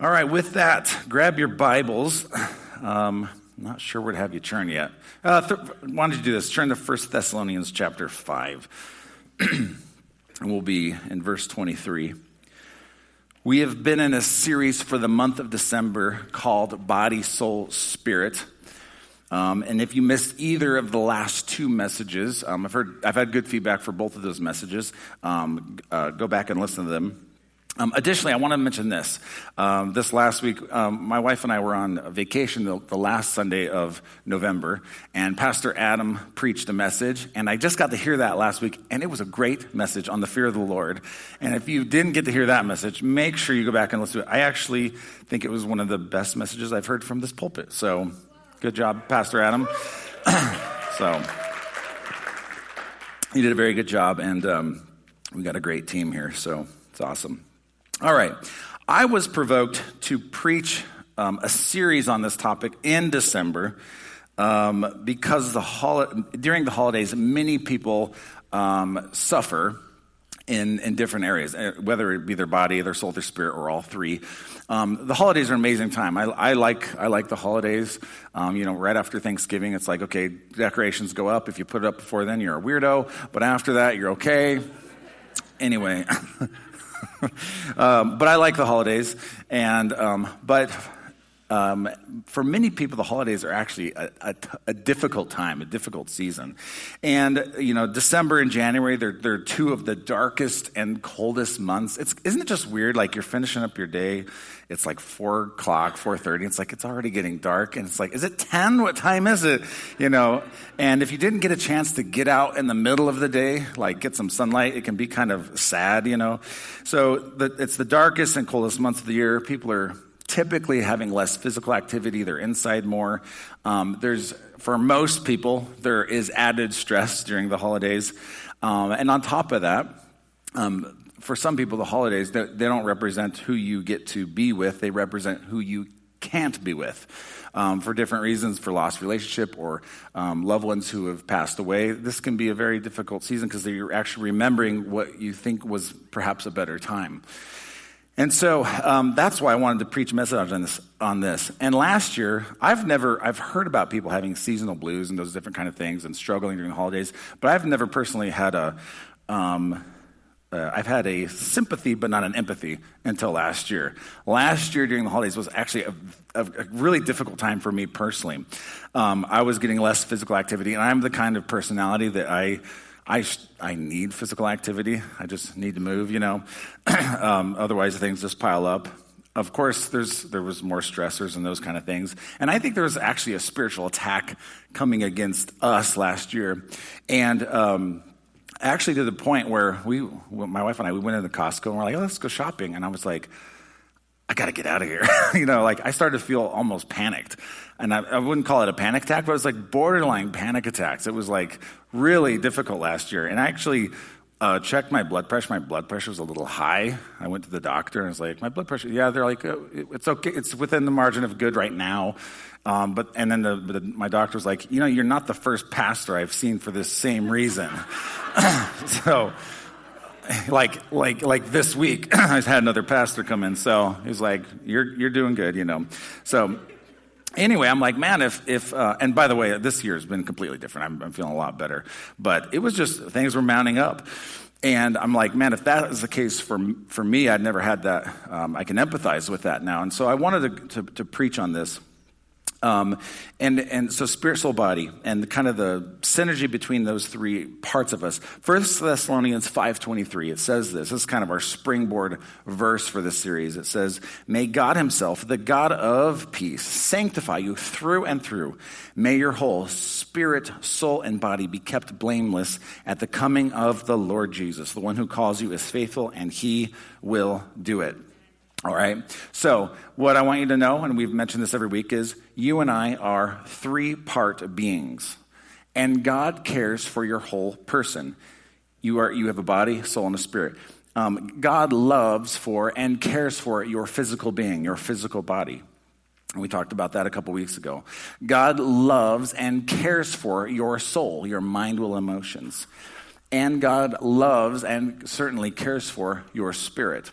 All right, with that, grab your Bibles. Um, not sure where to have you turn yet. Uh, th- why don't you do this? Turn to 1 Thessalonians chapter 5. and we'll be in verse 23. We have been in a series for the month of December called Body, Soul, Spirit. Um, and if you missed either of the last two messages, um, I've heard I've had good feedback for both of those messages. Um, uh, go back and listen to them. Um, additionally, I want to mention this. Um, this last week, um, my wife and I were on vacation the, the, last Sunday of November, and Pastor Adam preached a message, and I just got to hear that last week, and it was a great message on the fear of the Lord. And if you didn't get to hear that message, make sure you go back and listen to it. I actually think it was one of the best messages I've heard from this pulpit. So, good job, Pastor Adam. so, you did a very good job, and um, we got a great team here, so it's awesome. All right. I was provoked to preach um, a series on this topic in December um, because the hol- during the holidays, many people um, suffer in, in different areas, uh, whether it be their body, their soul, their spirit, or all three. Um, the holidays are an amazing time. I, I like I like the holidays. Um, you know, right after Thanksgiving, it's like okay, decorations go up. If you put it up before then, you're a weirdo. But after that, you're okay. Anyway. um, but I like the holidays, and um, but um, for many people, the holidays are actually a, a, a, difficult time, a difficult season. And, you know, December and January, they're, they're two of the darkest and coldest months. It's, isn't it just weird? Like you're finishing up your day, it's like 4 o'clock, 4.30. It's like it's already getting dark. And it's like, is it 10? What time is it? You know, and if you didn't get a chance to get out in the middle of the day, like get some sunlight, it can be kind of sad, you know. So the, it's the darkest and coldest months of the year. People are typically having less physical activity. They're inside more. Um, there's, for most people, there is added stress during the holidays. Um, and on top of that, um, for some people, the holidays, they, they, don't represent who you get to be with, they represent who you can't be with. Um, for different reasons, for lost relationship or um, loved ones who have passed away, this can be a very difficult season because you're actually remembering what you think was perhaps a better time. And so um, that's why I wanted to preach a message on this, on this. And last year, I've never, I've heard about people having seasonal blues and those different kind of things and struggling during the holidays, but I've never personally had a, um, uh, I've had a sympathy, but not an empathy until last year. Last year during the holidays was actually a, a, a really difficult time for me personally. Um, I was getting less physical activity, and I'm the kind of personality that I I, I need physical activity. I just need to move, you know. um, otherwise, things just pile up. Of course, there's, there was more stressors and those kind of things. And I think there was actually a spiritual attack coming against us last year. And um, actually to the point where we, my wife and I, we went into Costco and we're like, oh, let's go shopping. And I was like, I got to get out of here. you know, like I started to feel almost panicked. And I, I, wouldn't call it a panic attack, but it was like borderline panic attacks. It was like really difficult last year. And I actually uh, checked my blood pressure. My blood pressure was a little high. I went to the doctor and I was like, my blood pressure, yeah, they're like, oh, it's okay. It's within the margin of good right now. Um, but, and then the, the, my doctor was like, you know, you're not the first pastor I've seen for this same reason. so, like like like this week i had another pastor come in so he's like you're you're doing good you know so anyway i'm like man if if uh, and by the way this year has been completely different. I'm, I'm feeling a lot better. But it was just things were mounting up. And i'm like man if that is the case for for me i'd never had that um, i can empathize with that now. And so i wanted to, to, to preach on this um, and, and so spirit, soul, body, and kind of the synergy between those three parts of us. First Thessalonians 5.23, it says this. This is kind of our springboard verse for this series. It says, May God himself, the God of peace, sanctify you through and through. May your whole spirit, soul, and body be kept blameless at the coming of the Lord Jesus. The one who calls you is faithful, and he will do it. All right. So, what I want you to know, and we've mentioned this every week, is you and I are three part beings. And God cares for your whole person. You, are, you have a body, soul, and a spirit. Um, God loves for and cares for your physical being, your physical body. We talked about that a couple weeks ago. God loves and cares for your soul, your mind, will, emotions. And God loves and certainly cares for your spirit.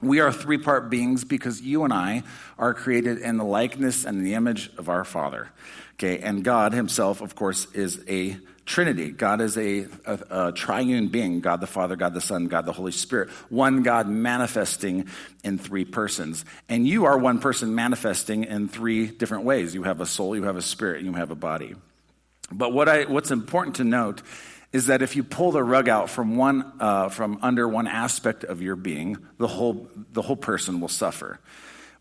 We are three part beings because you and I are created in the likeness and the image of our Father. Okay, and God Himself, of course, is a Trinity. God is a, a, a, triune being God the Father, God the Son, God the Holy Spirit. One God manifesting in three persons. And you are one person manifesting in three different ways you have a soul, you have a spirit, you have a body. But what I, what's important to note is that if you pull the rug out from, one, uh, from under one aspect of your being, the whole, the whole person will suffer.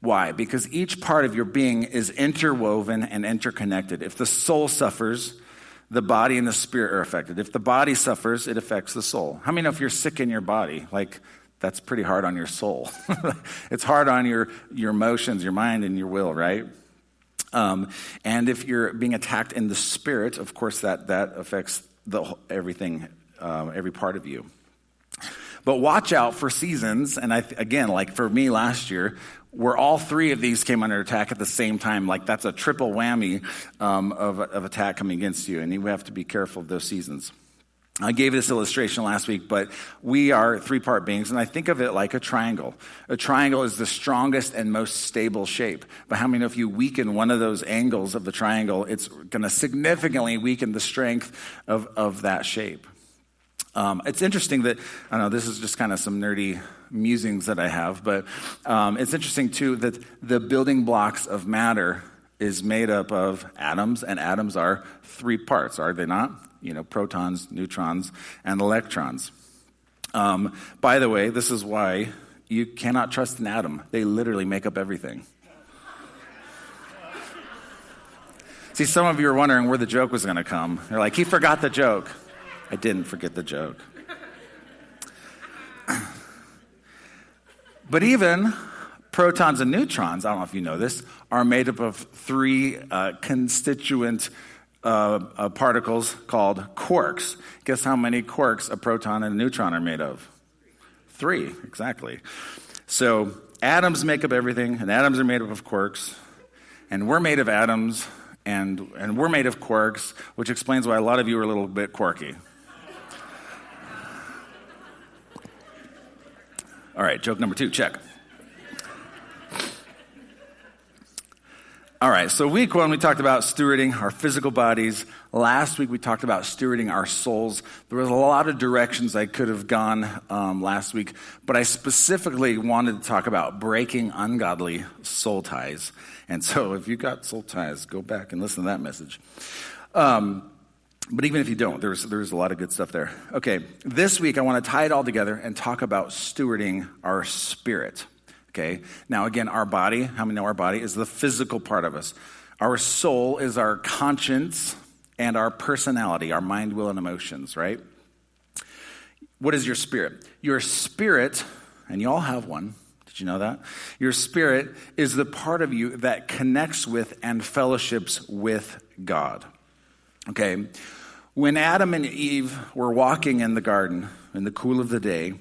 Why? Because each part of your being is interwoven and interconnected. If the soul suffers, the body and the spirit are affected. If the body suffers, it affects the soul. How many know if you're sick in your body, like that's pretty hard on your soul? it's hard on your, your emotions, your mind, and your will, right? Um, and if you're being attacked in the spirit, of course, that, that affects the, everything, um, every part of you. But watch out for seasons. And I, again, like for me last year, where all three of these came under attack at the same time. Like that's a triple whammy um, of, of attack coming against you, and you have to be careful of those seasons. I gave this illustration last week, but we are three part beings, and I think of it like a triangle. A triangle is the strongest and most stable shape. But how many know if you weaken one of those angles of the triangle, it's going to significantly weaken the strength of, of that shape? Um, it's interesting that, I know this is just kind of some nerdy musings that I have, but um, it's interesting too that the building blocks of matter is made up of atoms, and atoms are three parts, are they not? You know, protons, neutrons, and electrons. Um, by the way, this is why you cannot trust an atom. They literally make up everything. See, some of you are wondering where the joke was going to come. They're like, he forgot the joke. I didn't forget the joke. but even protons and neutrons, I don't know if you know this, are made up of three uh, constituent uh, uh, particles called quarks. Guess how many quarks a proton and a neutron are made of? Three, exactly. So atoms make up everything, and atoms are made up of quarks, and we're made of atoms, and, and we're made of quarks, which explains why a lot of you are a little bit quirky. All right, joke number two, check. All right, so week one, we talked about stewarding our physical bodies. Last week, we talked about stewarding our souls. There was a lot of directions I could have gone um, last week, but I specifically wanted to talk about breaking ungodly soul ties. And so, if you got soul ties, go back and listen to that message. Um, but even if you don't, there's, there's a lot of good stuff there. Okay, this week I want to tie it all together and talk about stewarding our spirit. Okay, now again, our body, how many know our body, is the physical part of us. Our soul is our conscience and our personality, our mind, will, and emotions, right? What is your spirit? Your spirit, and you all have one. Did you know that? Your spirit is the part of you that connects with and fellowships with God. Okay, when Adam and Eve were walking in the garden in the cool of the day,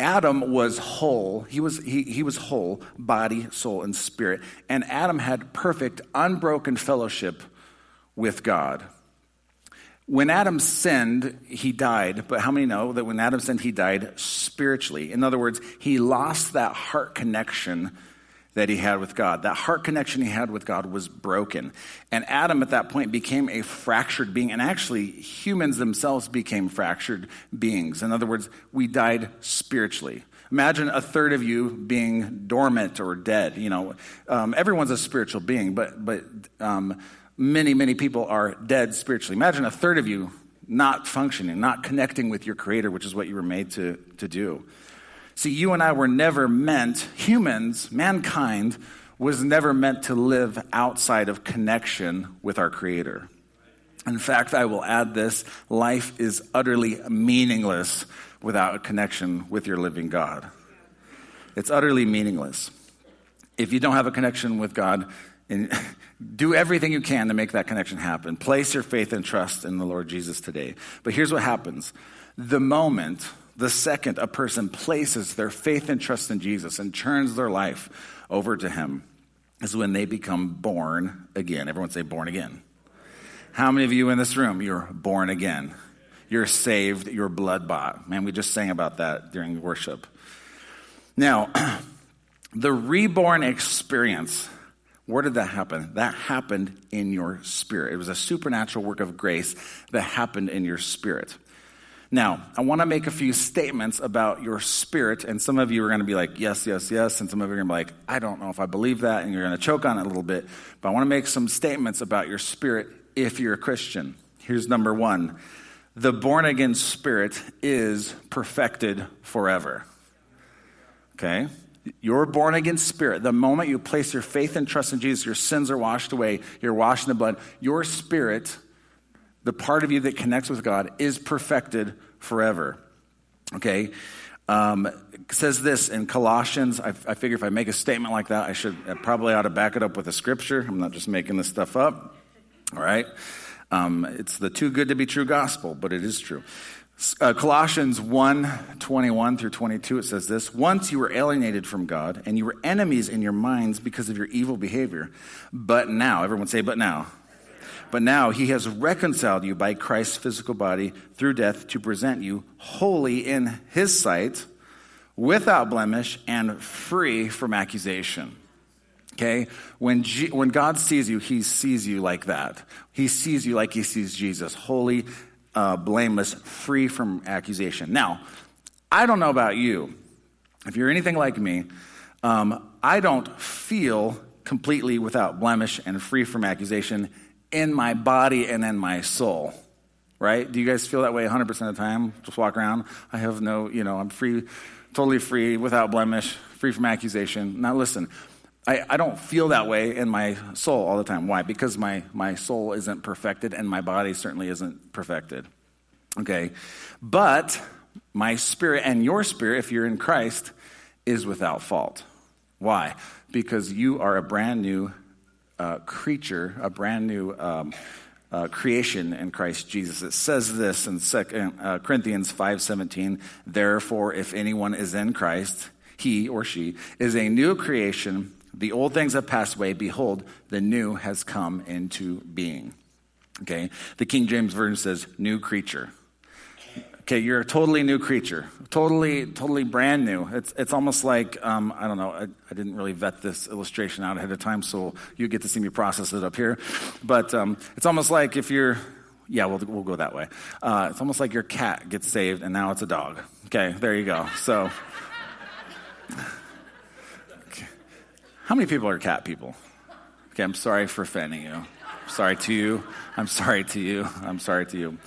Adam was whole. He was, he, he was whole, body, soul, and spirit. And Adam had perfect, unbroken fellowship with God. When Adam sinned, he died. But how many know that when Adam sinned, he died spiritually? In other words, he lost that heart connection that he had with God. That heart connection he had with God was broken. And Adam at that point became a fractured being. And actually, humans themselves became fractured beings. In other words, we died spiritually. Imagine a third of you being dormant or dead. You know, um, everyone's a spiritual being, but, but um, many, many people are dead spiritually. Imagine a third of you not functioning, not connecting with your Creator, which is what you were made to, to do. See, you and I were never meant, humans, mankind, was never meant to live outside of connection with our Creator. In fact, I will add this life is utterly meaningless without a connection with your living God. It's utterly meaningless. If you don't have a connection with God, do everything you can to make that connection happen. Place your faith and trust in the Lord Jesus today. But here's what happens the moment the second a person places their faith and trust in Jesus and turns their life over to Him is when they become born again. Everyone say born again. How many of you in this room, you're born again? You're saved, you're blood bought. Man, we just sang about that during worship. Now, the reborn experience, where did that happen? That happened in your spirit. It was a supernatural work of grace that happened in your spirit. Now, I want to make a few statements about your spirit, and some of you are going to be like, yes, yes, yes, and some of you are going to be like, I don't know if I believe that, and you're going to choke on it a little bit. But I want to make some statements about your spirit if you're a Christian. Here's number one the born again spirit is perfected forever. Okay? Your born again spirit, the moment you place your faith and trust in Jesus, your sins are washed away, you're washed in the blood. Your spirit the part of you that connects with God is perfected forever. Okay? Um, says this in Colossians. I, I, figure if I make a statement like that, I should I probably ought to back it up with a scripture. I'm not just making this stuff up. All right? Um, it's the too good to be true gospel, but it is true. Uh, Colossians 1 21 through 22, it says this Once you were alienated from God, and you were enemies in your minds because of your evil behavior. But now, everyone say, but now. But now he has reconciled you by Christ's physical body through death to present you holy in his sight, without blemish, and free from accusation. Okay? When, G- when God sees you, he sees you like that. He sees you like he sees Jesus, holy, uh, blameless, free from accusation. Now, I don't know about you. If you're anything like me, um, I don't feel completely without blemish and free from accusation in my body and in my soul. Right? Do you guys feel that way 100% of the time? Just walk around. I have no, you know, I'm free, totally free, without blemish, free from accusation. Now, listen, I, I don't feel that way in my soul all the time. Why? Because my, my soul isn't perfected and my body certainly isn't perfected. Okay? But my spirit and your spirit, if you're in Christ, is without fault. Why? Because you are a brand new uh, creature, a brand new um, uh, creation in Christ Jesus. It says this in second, uh, Corinthians 5:17, "Therefore if anyone is in Christ, he or she is a new creation. The old things have passed away; behold, the new has come into being." Okay? The King James version says new creature. Okay, you're a totally new creature, totally, totally brand new. It's, it's almost like, um, I don't know, I, I, didn't really vet this illustration out ahead of time, so you get to see me process it up here. But um, it's almost like if you're, yeah, we'll, we'll go that way. Uh, it's almost like your cat gets saved and now it's a dog. Okay, there you go. So, okay. how many people are cat people? Okay, I'm sorry for offending you. I'm sorry to you. I'm sorry to you. I'm sorry to you.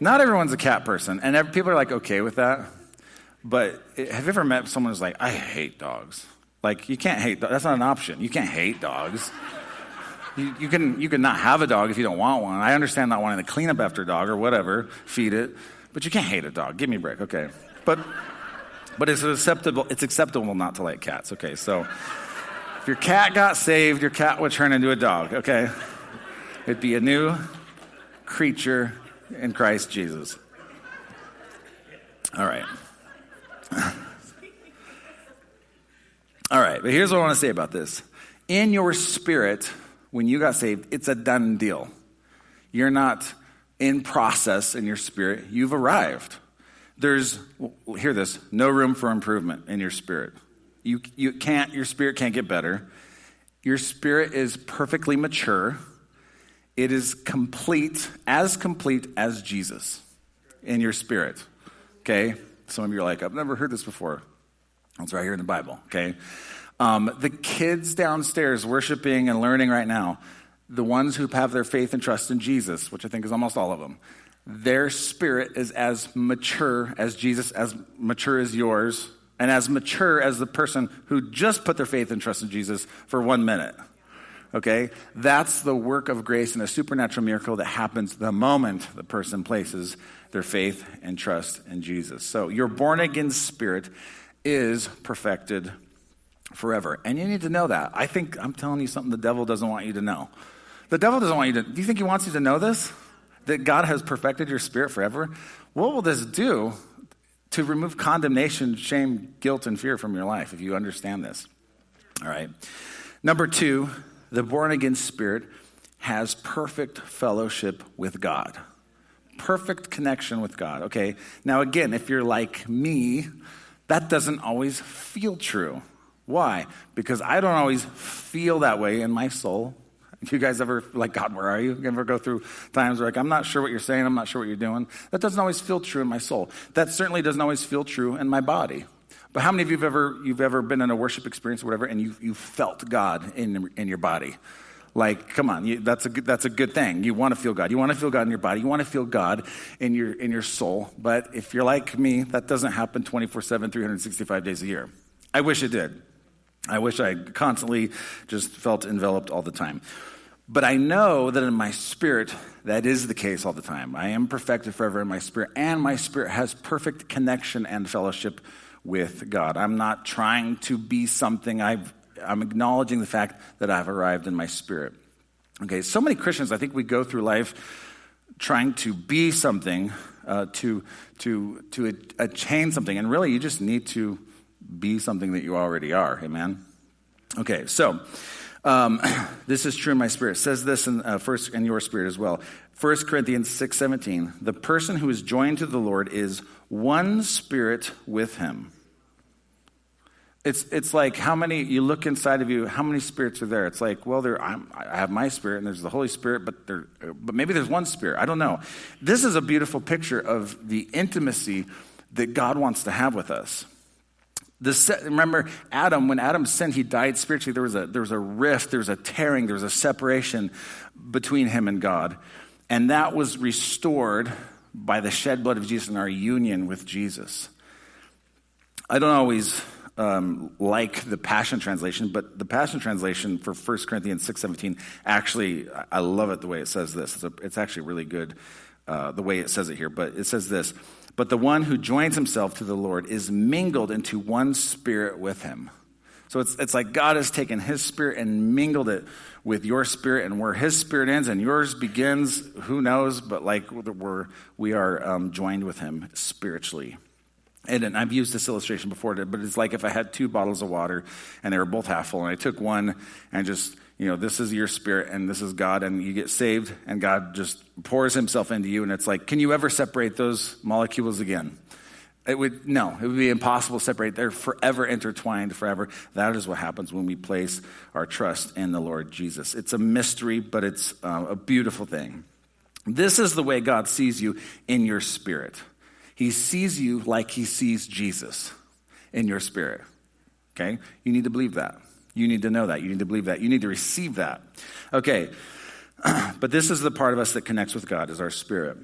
Not everyone's a cat person, and people are like okay with that. But have you ever met someone who's like, I hate dogs? Like, you can't hate dogs. That's not an option. You can't hate dogs. You, you, can, you can not have a dog if you don't want one. I understand not wanting to clean up after a dog or whatever, feed it, but you can't hate a dog. Give me a break, okay? But, but it's acceptable, it's acceptable not to like cats, okay? So if your cat got saved, your cat would turn into a dog, okay? It'd be a new creature in Christ Jesus. All right. All right, but here's what I want to say about this. In your spirit, when you got saved, it's a done deal. You're not in process in your spirit, you've arrived. There's, hear this, no room for improvement in your spirit. You, you can't, your spirit can't get better. Your spirit is perfectly mature. It is complete, as complete as Jesus in your spirit. Okay? Some of you are like, I've never heard this before. It's right here in the Bible. Okay? Um, the kids downstairs worshiping and learning right now, the ones who have their faith and trust in Jesus, which I think is almost all of them, their spirit is as mature as Jesus, as mature as yours, and as mature as the person who just put their faith and trust in Jesus for one minute. Okay? That's the work of grace and a supernatural miracle that happens the moment the person places their faith and trust in Jesus. So your born again spirit is perfected forever. And you need to know that. I think I'm telling you something the devil doesn't want you to know. The devil doesn't want you to. Do you think he wants you to know this? That God has perfected your spirit forever? What will this do to remove condemnation, shame, guilt, and fear from your life if you understand this? All right. Number two, the born again spirit has perfect fellowship with God. Perfect connection with God. Okay, now again, if you're like me, That doesn't always feel true. Why? Because I don't always feel that way in my soul. You guys ever, like, God, where are you? You ever go through times where, like, I'm not sure what you're saying, I'm not sure what you're doing? That doesn't always feel true in my soul. That certainly doesn't always feel true in my body. But how many of you have ever, you've ever been in a worship experience or whatever, and you, you felt God in, in your body? Like, come on, you, that's, a good, that's a good thing. You want to feel God. You want to feel God in your body. You want to feel God in your, in your soul. But if you're like me, that doesn't happen 24 7, 365 days a year. I wish it did. I wish I constantly just felt enveloped all the time. But I know that in my spirit, that is the case all the time. I am perfected forever in my spirit, and my spirit has perfect connection and fellowship with God. I'm not trying to be something. i am acknowledging the fact that I've arrived in my spirit. Okay, so many Christians, I think we go through life trying to be something, uh, to, to, to attain something, and really you just need to be something that you already are. Amen? Okay, so um, this is true in my spirit. It says this in uh, first in your spirit as well. 1 Corinthians 6:17. The person who is joined to the Lord is one spirit with him. It's, it's like how many, you look inside of you, how many spirits are there? It's like, well, there, I'm, i have my spirit and there's the Holy Spirit, but, there, but maybe there's one spirit. I don't know. This is a beautiful picture of the intimacy that God wants to have with us. Remember Adam, when Adam sinned, he died spiritually. There was, a, there was a rift, there was a tearing, there was a separation between him and God. And that was restored by the shed blood of Jesus and our union with Jesus. I don't always um, like the Passion Translation, but the Passion Translation for 1 Corinthians 6.17, actually, I love it the way it says this. It's, a, it's actually really good uh, the way it says it here, but it says this But the one who joins himself to the Lord is mingled into one spirit with him. So it's, it's like God has taken his spirit and mingled it with your spirit, and where his spirit ends and yours begins, who knows? But like we're, we are um, joined with him spiritually. And, and I've used this illustration before, but it's like if I had two bottles of water and they were both half full, and I took one and just you know, this is your spirit and this is God, and you get saved, and God just pours himself into you. And it's like, can you ever separate those molecules again? It would, no, it would be impossible to separate. They're forever intertwined, forever. That is what happens when we place our trust in the Lord Jesus. It's a mystery, but it's uh, a beautiful thing. This is the way God sees you in your spirit. He sees you like he sees Jesus in your spirit. Okay? You need to believe that. You need to know that. You need to believe that. You need to receive that. Okay. but this is the part of us that connects with God is our spirit.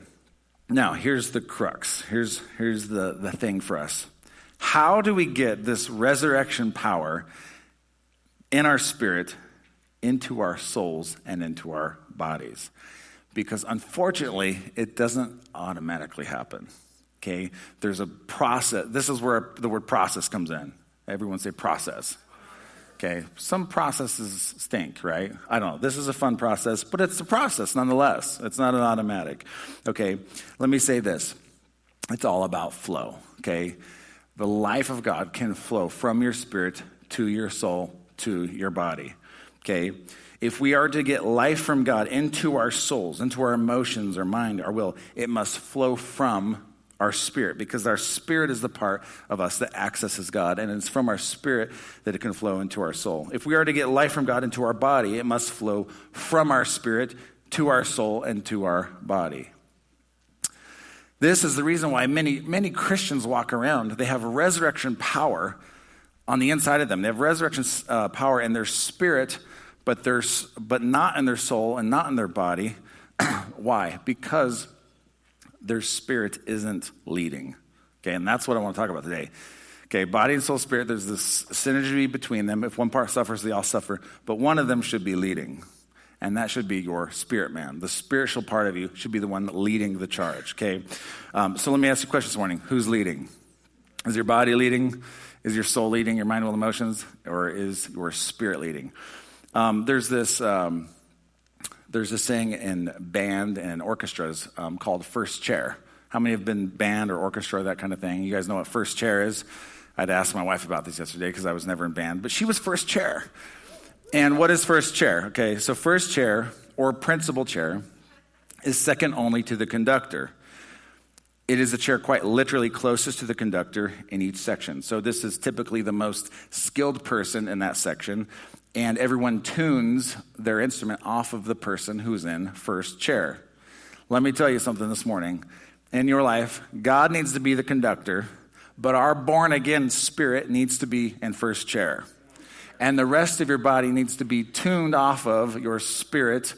Now, here's the crux. Here's, here's the, the thing for us. How do we get this resurrection power in our spirit into our souls and into our bodies? Because unfortunately, it doesn't automatically happen. Okay? There's a process. This is where the word process comes in. Everyone say process. Okay, some processes stink, right? I don't know. This is a fun process, but it's a process nonetheless. It's not an automatic. Okay, let me say this it's all about flow, okay? The life of God can flow from your spirit to your soul to your body, okay? If we are to get life from God into our souls, into our emotions, our mind, our will, it must flow from our spirit because our spirit is the part of us that accesses God, and it's from our spirit that it can flow into our soul. If we are to get life from God into our body, it must flow from our spirit to our soul and to our body. This is the reason why many, many Christians walk around. They have resurrection power on the inside of them. They have resurrection uh, power in their spirit, but, there's but not in their soul and not in their body. why? Because their spirit isn't leading. Okay, and that's what I want to talk about today. Okay, body and soul, spirit, there's this synergy between them. If one part suffers, they all suffer, but one of them should be leading. And that should be your spirit man. The spiritual part of you should be the one leading the charge. Okay, um, so let me ask you a question this morning Who's leading? Is your body leading? Is your soul leading, your mind, will, emotions? Or is your spirit leading? Um, there's this. Um, there's a saying in band and orchestras um, called first chair. How many have been band or orchestra, that kind of thing? You guys know what first chair is? I'd asked my wife about this yesterday because I was never in band, but she was first chair. And what is first chair? Okay, so first chair or principal chair is second only to the conductor. It is the chair quite literally closest to the conductor in each section. So this is typically the most skilled person in that section, and everyone tunes their instrument off of the person who's in first chair. Let me tell you something this morning. In your life, God needs to be the conductor, but our born again spirit needs to be in first chair. And the rest of your body needs to be tuned off of your spirit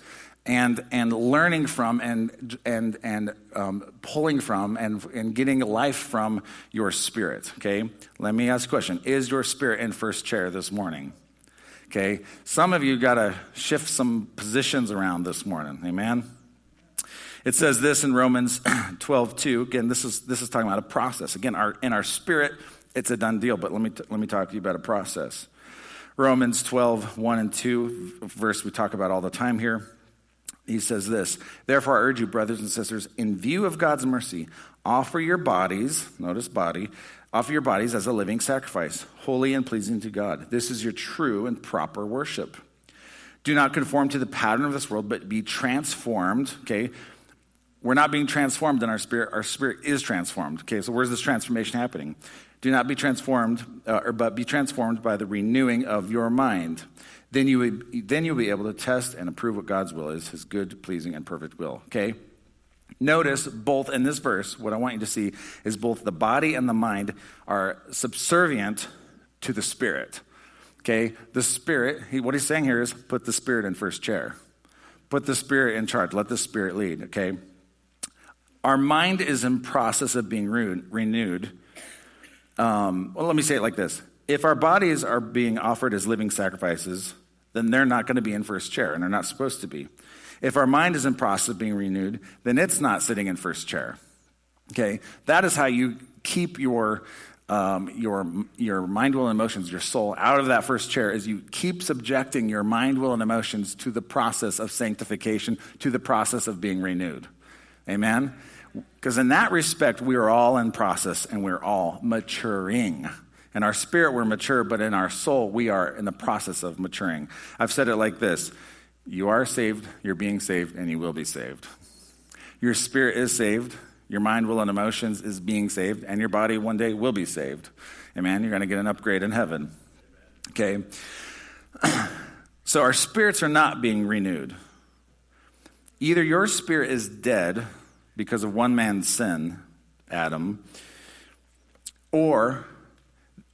and, and learning from and, and, and um, pulling from and, and getting life from your spirit. Okay? Let me ask a question Is your spirit in first chair this morning? Okay? Some of you got to shift some positions around this morning. Amen? It says this in Romans 12, 2. Again, this is, this is talking about a process. Again, our, in our spirit, it's a done deal, but let me, t- let me talk to you about a process. Romans 12, 1 and 2, verse we talk about all the time here he says this Therefore, I urge you, brothers and sisters, in view of God's mercy, offer your bodies, notice body, offer your bodies as a living sacrifice, holy and pleasing to God. This is your true and proper worship. Do not conform to the pattern of this world, but be transformed. Okay. We're not being transformed in our spirit. Our spirit is transformed. Okay. So where's this transformation happening? Do not be transformed, uh, or, but be transformed by the renewing of your mind then you would, then you'll be able to test and approve what God's will is, his good, pleasing, and perfect will. Okay? Notice both in this verse, what I want you to see is both the body and the mind are subservient to the spirit. Okay? The spirit, he, what he's saying here is put the spirit in first chair. Put the spirit in charge. Let the spirit lead. Okay? Our mind is in process of being re- renewed. Um, well, let me say it like this if our bodies are being offered as living sacrifices, then they're not going to be in first chair, and they're not supposed to be. If our mind is in process of being renewed, then it's not sitting in first chair. Okay, that is how you keep your um, your your mind, will, and emotions, your soul out of that first chair. Is you keep subjecting your mind, will, and emotions to the process of sanctification, to the process of being renewed. Amen. Because in that respect, we are all in process and we're all maturing. In our spirit, we're mature, but in our soul, we are in the process of maturing. I've said it like this You are saved, you're being saved, and you will be saved. Your spirit is saved, your mind, will, and emotions is being saved, and your body one day will be saved. Amen. You're going to get an upgrade in heaven. Okay. so our spirits are not being renewed. Either your spirit is dead because of one man's sin, Adam, or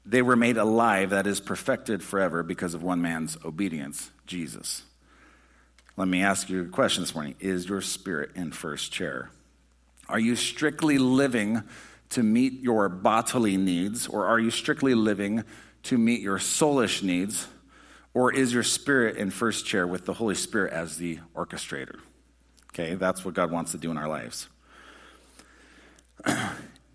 they were made alive, that is, perfected forever because of one man's obedience, Jesus. Let me ask you a question this morning Is your spirit in first chair? Are you strictly living to meet your bodily needs, or are you strictly living to meet your soulish needs? Or is your spirit in first chair with the Holy Spirit as the orchestrator? Okay, that's what God wants to do in our lives.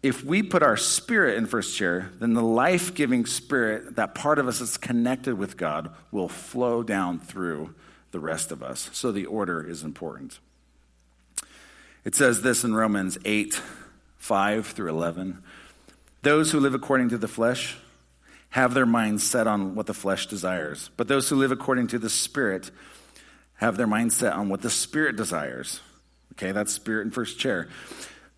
if we put our spirit in first chair, then the life giving spirit, that part of us that's connected with God, will flow down through the rest of us. So the order is important. It says this in Romans 8 5 through 11. Those who live according to the flesh have their minds set on what the flesh desires, but those who live according to the Spirit have their mind set on what the Spirit desires. Okay, that's spirit in first chair.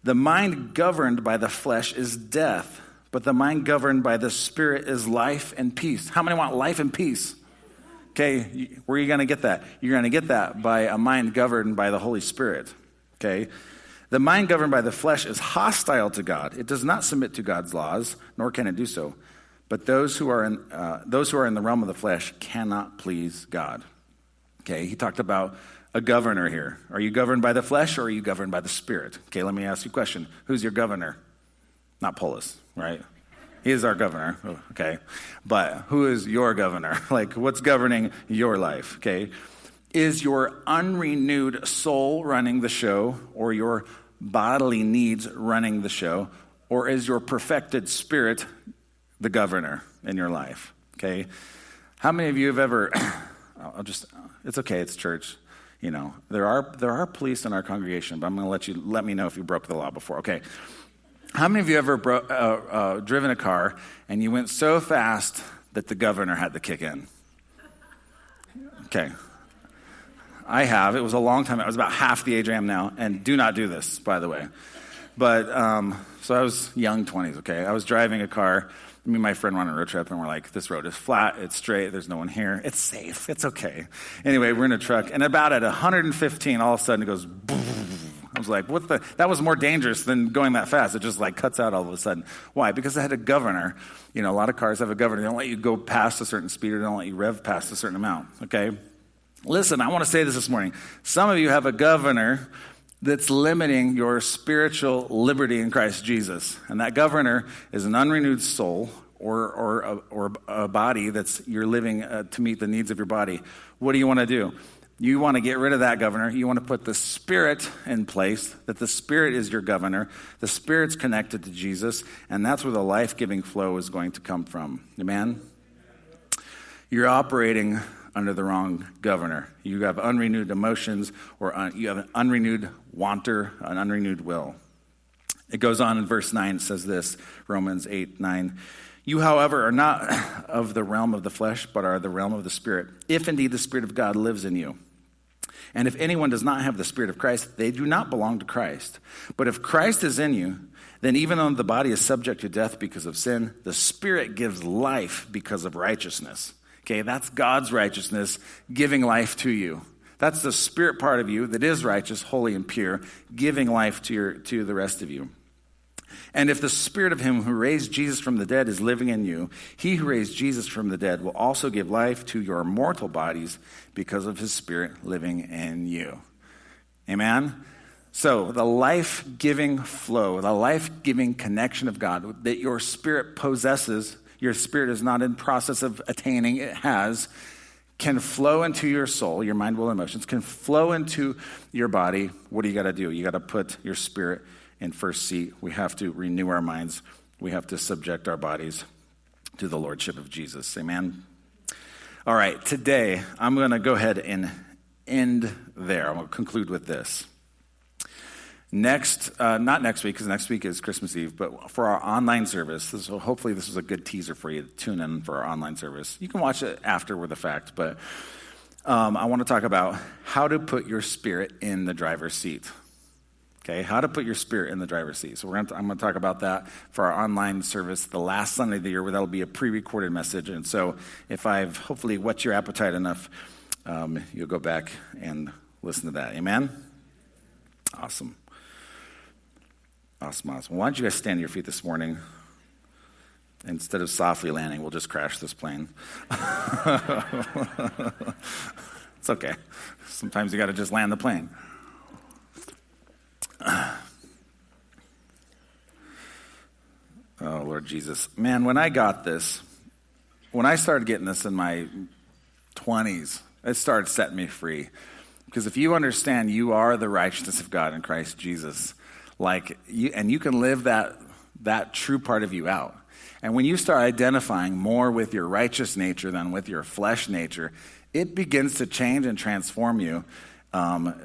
The mind governed by the flesh is death, but the mind governed by the spirit is life and peace. How many want life and peace? Okay, where are you going to get that? You're going to get that by a mind governed by the Holy Spirit. Okay? The mind governed by the flesh is hostile to God. It does not submit to God's laws, nor can it do so. But those who are in, uh, those who are in the realm of the flesh cannot please God. Okay, he talked about a governor here. Are you governed by the flesh or are you governed by the spirit? Okay, let me ask you a question. Who's your governor? Not Polis, right? He is our governor, oh, okay? But who is your governor? Like, what's governing your life, okay? Is your unrenewed soul running the show or your bodily needs running the show? Or is your perfected spirit the governor in your life, okay? How many of you have ever, I'll just, it's okay, it's church you know, there are, there are police in our congregation, but I'm going to let you let me know if you broke the law before. Okay. How many of you ever bro- uh, uh, driven a car and you went so fast that the governor had to kick in? Okay. I have. It was a long time. I was about half the age I am now. And do not do this, by the way. But um, so I was young 20s, okay? I was driving a car. Me and my friend went on a road trip, and we're like, this road is flat, it's straight, there's no one here, it's safe, it's okay. Anyway, we're in a truck, and about at 115, all of a sudden it goes, I was like, what the? That was more dangerous than going that fast. It just like cuts out all of a sudden. Why? Because it had a governor. You know, a lot of cars have a governor. They don't let you go past a certain speed or they don't let you rev past a certain amount, okay? Listen, I want to say this this morning. Some of you have a governor that's limiting your spiritual liberty in Christ Jesus. And that governor is an unrenewed soul or, or, a, or a body that's you're living uh, to meet the needs of your body. What do you want to do? You want to get rid of that governor. You want to put the Spirit in place, that the Spirit is your governor. The Spirit's connected to Jesus, and that's where the life giving flow is going to come from. Amen? You're operating under the wrong governor. You have unrenewed emotions, or un- you have an unrenewed wanter, an unrenewed will. It goes on in verse 9, it says this Romans 8 9. You, however, are not of the realm of the flesh, but are the realm of the Spirit, if indeed the Spirit of God lives in you. And if anyone does not have the Spirit of Christ, they do not belong to Christ. But if Christ is in you, then even though the body is subject to death because of sin, the Spirit gives life because of righteousness. Okay, that's God's righteousness giving life to you. That's the spirit part of you that is righteous, holy, and pure, giving life to, your, to the rest of you. And if the spirit of him who raised Jesus from the dead is living in you, he who raised Jesus from the dead will also give life to your mortal bodies because of his spirit living in you. Amen? So, the life giving flow, the life giving connection of God that your spirit possesses, your spirit is not in process of attaining, it has, can flow into your soul, your mind, will, emotions, can flow into your body. What do you got to do? You got to put your spirit in first seat. We have to renew our minds. We have to subject our bodies to the lordship of Jesus. Amen. All right, today I'm going to go ahead and end there. I'm going to conclude with this. Next, uh, not next week, because next week is Christmas Eve, but for our online service, so hopefully this was a good teaser for you to tune in for our online service. You can watch it after with the fact, but um, I want to talk about how to put your spirit in the driver's seat. Okay, how to put your spirit in the driver's seat. So we're gonna, I'm going to talk about that for our online service the last Sunday of the year, where that'll be a pre-recorded message. And so if I've hopefully whet your appetite enough, um, you'll go back and listen to that. Amen. Awesome. Awesome, awesome. Why don't you guys stand on your feet this morning? Instead of softly landing, we'll just crash this plane. it's okay. Sometimes you got to just land the plane. Oh, Lord Jesus. Man, when I got this, when I started getting this in my 20s, it started setting me free. Because if you understand you are the righteousness of God in Christ Jesus, like you, and you can live that, that true part of you out. And when you start identifying more with your righteous nature than with your flesh nature, it begins to change and transform you. Um,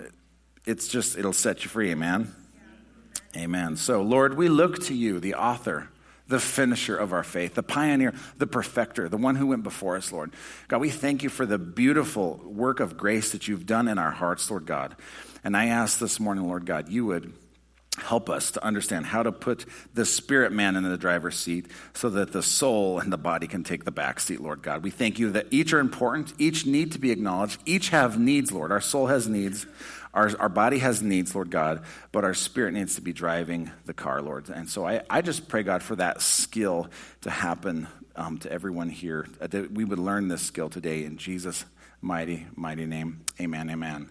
it's just, it'll set you free, amen? Amen. So, Lord, we look to you, the author, the finisher of our faith, the pioneer, the perfecter, the one who went before us, Lord. God, we thank you for the beautiful work of grace that you've done in our hearts, Lord God. And I ask this morning, Lord God, you would help us to understand how to put the spirit man in the driver's seat so that the soul and the body can take the back seat lord god. We thank you that each are important each need to be acknowledged each have needs lord. Our soul has needs our, our body has needs lord god but our spirit needs to be driving the car lord. And so i, I just pray god for that skill to happen um, to everyone here uh, that we would learn this skill today in jesus mighty mighty name. Amen amen